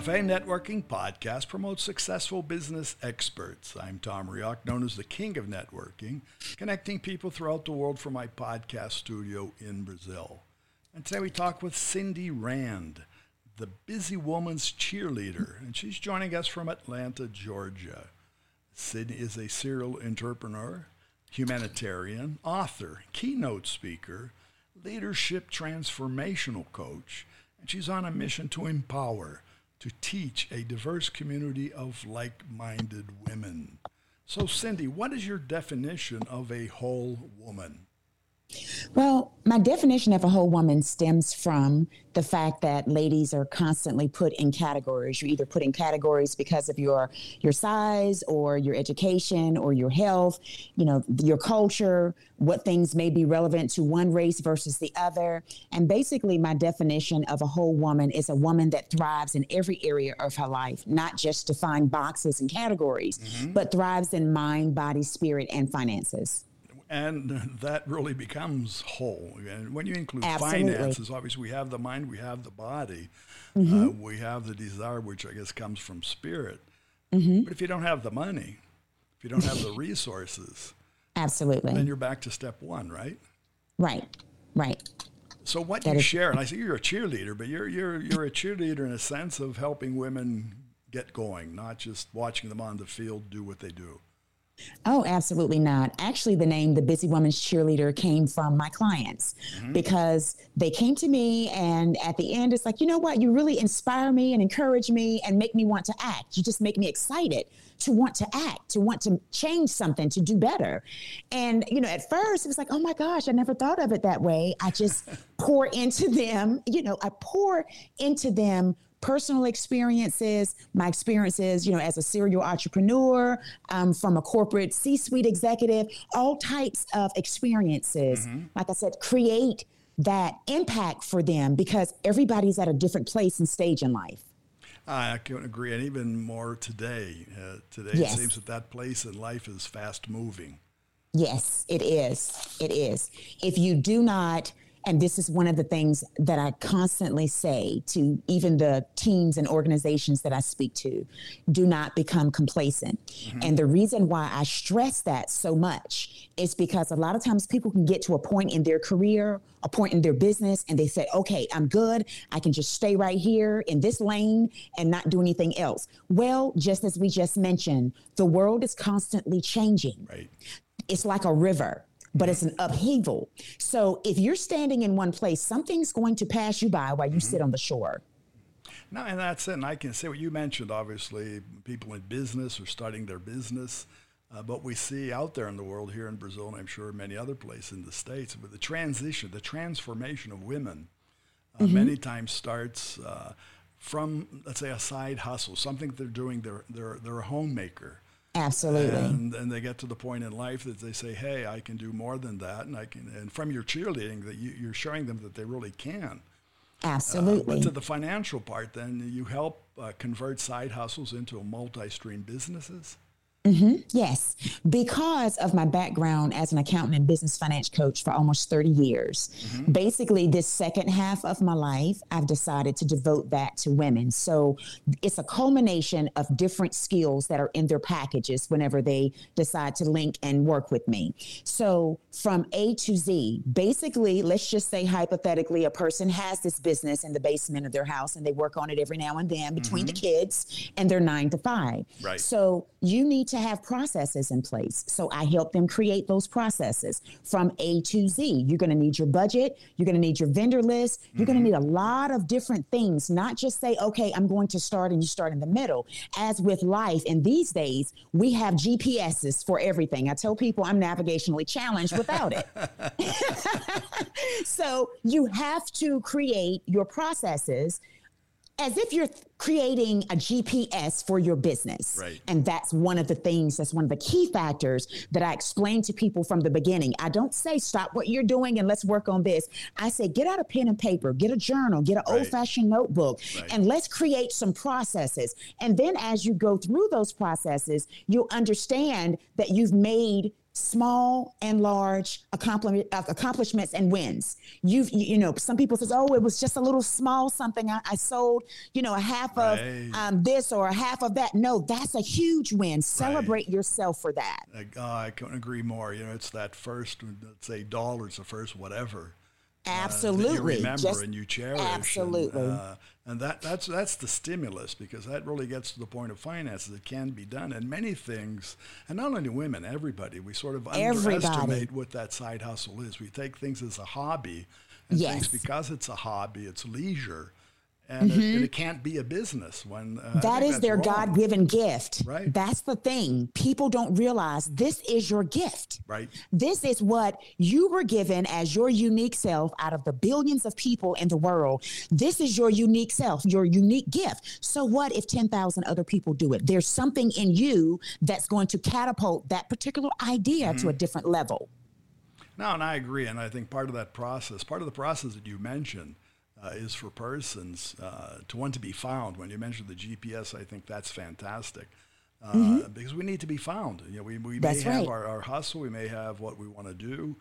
Cafe Networking podcast promotes successful business experts. I'm Tom Rioch, known as the King of Networking, connecting people throughout the world from my podcast studio in Brazil. And today we talk with Cindy Rand, the busy woman's cheerleader, and she's joining us from Atlanta, Georgia. Cindy is a serial entrepreneur, humanitarian, author, keynote speaker, leadership transformational coach, and she's on a mission to empower to teach a diverse community of like minded women. So, Cindy, what is your definition of a whole woman? Well, my definition of a whole woman stems from the fact that ladies are constantly put in categories. You're either put in categories because of your your size or your education or your health, you know, your culture, what things may be relevant to one race versus the other. And basically my definition of a whole woman is a woman that thrives in every area of her life, not just defined boxes and categories, mm-hmm. but thrives in mind, body, spirit and finances and that really becomes whole. And when you include Absolutely. finances, obviously we have the mind, we have the body, mm-hmm. uh, we have the desire, which I guess comes from spirit. Mm-hmm. But if you don't have the money, if you don't have the resources, absolutely, then you're back to step one, right? Right, right. So what that you is- share, and I see you're a cheerleader, but you're you're you're a cheerleader in a sense of helping women get going, not just watching them on the field do what they do. Oh, absolutely not. Actually, the name The Busy Woman's Cheerleader came from my clients mm-hmm. because they came to me, and at the end, it's like, you know what? You really inspire me and encourage me and make me want to act. You just make me excited to want to act, to want to change something, to do better. And, you know, at first, it was like, oh my gosh, I never thought of it that way. I just pour into them, you know, I pour into them personal experiences, my experiences, you know, as a serial entrepreneur, um, from a corporate C suite executive, all types of experiences. Mm-hmm. Like I said, create that impact for them because everybody's at a different place and stage in life. I can agree, and even more today. Uh, today, yes. it seems that that place in life is fast moving. Yes, it is. It is. If you do not and this is one of the things that I constantly say to even the teams and organizations that I speak to do not become complacent. Mm-hmm. And the reason why I stress that so much is because a lot of times people can get to a point in their career, a point in their business, and they say, okay, I'm good. I can just stay right here in this lane and not do anything else. Well, just as we just mentioned, the world is constantly changing. Right. It's like a river but it's an upheaval. So if you're standing in one place, something's going to pass you by while you mm-hmm. sit on the shore. No, and that's it. And I can say what you mentioned, obviously, people in business are starting their business. Uh, but we see out there in the world, here in Brazil, and I'm sure many other places in the States, with the transition, the transformation of women, uh, mm-hmm. many times starts uh, from, let's say, a side hustle, something they're doing, they're, they're, they're a homemaker. Absolutely. And, and they get to the point in life that they say, "Hey, I can do more than that," and I can. And from your cheerleading, that you, you're showing them that they really can. Absolutely. Uh, but to the financial part, then you help uh, convert side hustles into multi-stream businesses. Mm-hmm. Yes, because of my background as an accountant and business finance coach for almost 30 years. Mm-hmm. Basically, this second half of my life, I've decided to devote that to women. So it's a culmination of different skills that are in their packages whenever they decide to link and work with me. So from A to Z, basically, let's just say hypothetically, a person has this business in the basement of their house and they work on it every now and then between mm-hmm. the kids and their nine to five. Right. So you need to have processes in place. So I help them create those processes from A to Z. You're going to need your budget. You're going to need your vendor list. You're mm-hmm. going to need a lot of different things, not just say, okay, I'm going to start and you start in the middle. As with life, in these days, we have GPSs for everything. I tell people I'm navigationally challenged without it. so you have to create your processes as if you're creating a GPS for your business. Right. And that's one of the things, that's one of the key factors that I explain to people from the beginning. I don't say stop what you're doing and let's work on this. I say get out a pen and paper, get a journal, get an right. old fashioned notebook, right. and let's create some processes. And then as you go through those processes, you'll understand that you've made small and large accomplishment, accomplishments and wins. You've, you, you, know, some people says, oh, it was just a little small something. I, I sold, you know, a half right. of um, this or a half of that. No, that's a huge win. Celebrate right. yourself for that. Uh, I couldn't agree more. You know, it's that first, let's say dollars, the first whatever Absolutely. Uh, you remember Just, and you cherish. Absolutely. And, uh, and, that, that's, that's the stimulus because that really gets to the point of finances. It can be done. And many things, and not only women, everybody, we sort of everybody. underestimate what that side hustle is. We take things as a hobby and yes. things because it's a hobby, it's leisure and, mm-hmm. it, and, it, can't be a business when uh, that is their god-given gift. Right. That's the thing. People don't realize this is your gift. Right. This is what you were given as your unique self out of the billions of people in the world. This is your unique self your unique gift. So what if 10,000 other people do it? There's something in you that's going to catapult that particular idea mm-hmm. to a different level. No and i agree. And i think part of that process part of the process that you mentioned uh, is for persons uh, to want to be found. When you mentioned the GPS, I think that's fantastic. Uh, mm-hmm. Because we need to be found. You know, we, we may have our, our hustle, we may have what we want to do,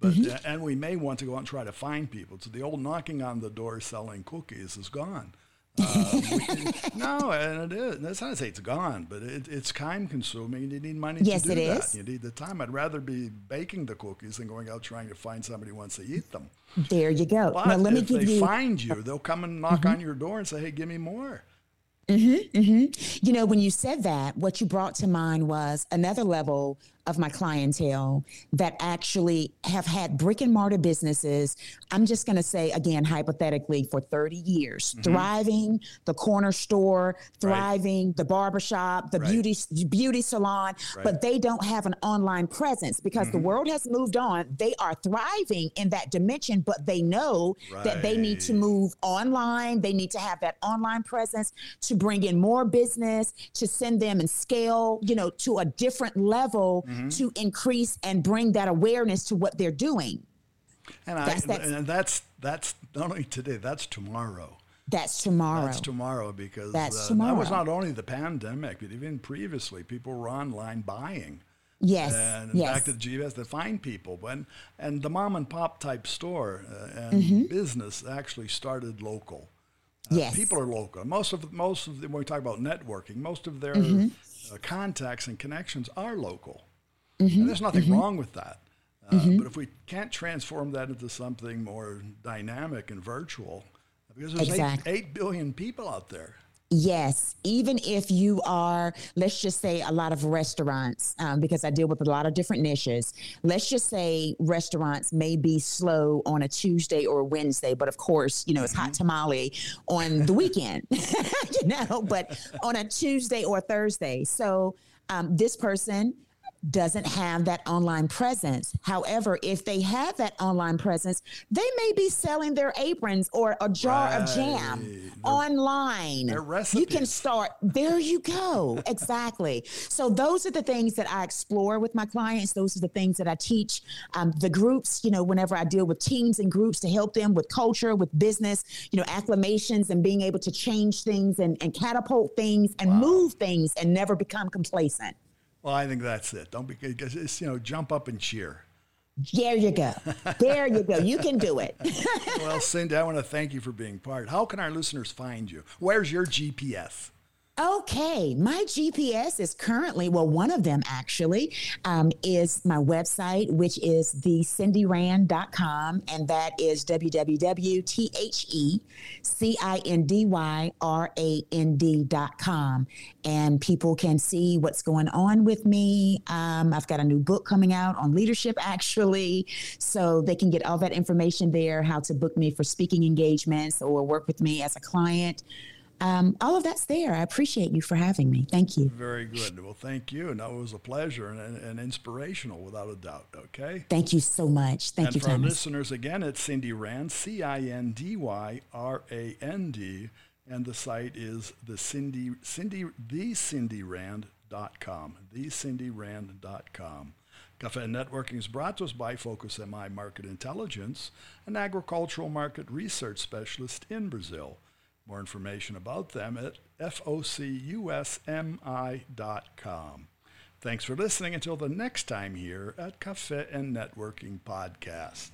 but mm-hmm. and we may want to go out and try to find people. So the old knocking on the door selling cookies is gone. Uh, we, no, and it is. That's not to say it's gone, but it, it's time consuming. You need money yes, to do it that. Is. You need the time. I'd rather be baking the cookies than going out trying to find somebody who wants to eat them. There you go. But now, let me give they you... find you, they'll come and knock mm-hmm. on your door and say, "Hey, give me more." Mm-hmm, mm-hmm. You know, when you said that, what you brought to mind was another level of my clientele that actually have had brick and mortar businesses. I'm just going to say again, hypothetically, for 30 years, mm-hmm. thriving, the corner store, thriving, right. the barbershop, the right. beauty beauty salon, right. but they don't have an online presence because mm-hmm. the world has moved on. They are thriving in that dimension, but they know that they need to move online. They need to have that online presence to bring in more business, to send them and scale, you know, to a different level. Mm-hmm mm-hmm. to increase and bring that awareness to what they're doing. And, that's, I, that's, and that's that's not only today, that's tomorrow. That's tomorrow. That's tomorrow because that's uh, tomorrow. that was not only the pandemic, but even previously, people were online buying. Yes. And yes. back to the GPS to find people. When, and the mom and pop type store uh, and mm-hmm. business actually started local. Uh, yes. People are local. Most of most of the, when we talk about networking, most of their mm-hmm. uh, contacts and connections are local. Mm-hmm. there's nothing mm-hmm. wrong with that. Uh, mm-hmm. But if we can't transform that into something more dynamic and virtual, because there's exactly. eight, 8 billion people out there. Yes, even if you are, let's just say a lot of restaurants, um, because I deal with a lot of different niches. Let's just say restaurants may be slow on a Tuesday or a Wednesday, but of course, you know, it's hot mm-hmm. tamale on the weekend, you know, but on a Tuesday or Thursday. So um, this person doesn't have that online presence. However, if they have that online presence, they may be selling their aprons or a jar right. of jam online. Their recipes. You can start, there you go. exactly. So, those are the things that I explore with my clients. Those are the things that I teach um, the groups, you know, whenever I deal with teams and groups to help them with culture, with business, you know, acclamations and being able to change things and, and catapult things and wow. move things and never become complacent. Well, I think that's it. Don't be, because it's, you know, jump up and cheer. There you go. There you go. You can do it. well, Cindy, I want to thank you for being part. How can our listeners find you? Where's your GPS? Okay, my GPS is currently, well, one of them actually um, is my website, which is thecindyrand.com, and that is www.thecindyrand.com. And people can see what's going on with me. Um, I've got a new book coming out on leadership, actually. So they can get all that information there, how to book me for speaking engagements or work with me as a client um, all of that's there. I appreciate you for having me. Thank you. Very good. Well, thank you. And that was a pleasure and, and inspirational without a doubt. Okay. Thank you so much. Thank and you, for Thomas. our listeners, again, it's Cindy Rand, C I N D Y R A N D. And the site is the Cindy, Cindy, thecindyrand.com, thecindyrand.com. Cafe Networking is brought to us by Focus MI Market Intelligence, an agricultural market research specialist in Brazil. More information about them at focusmi.com. Thanks for listening until the next time here at Cafe and Networking Podcast.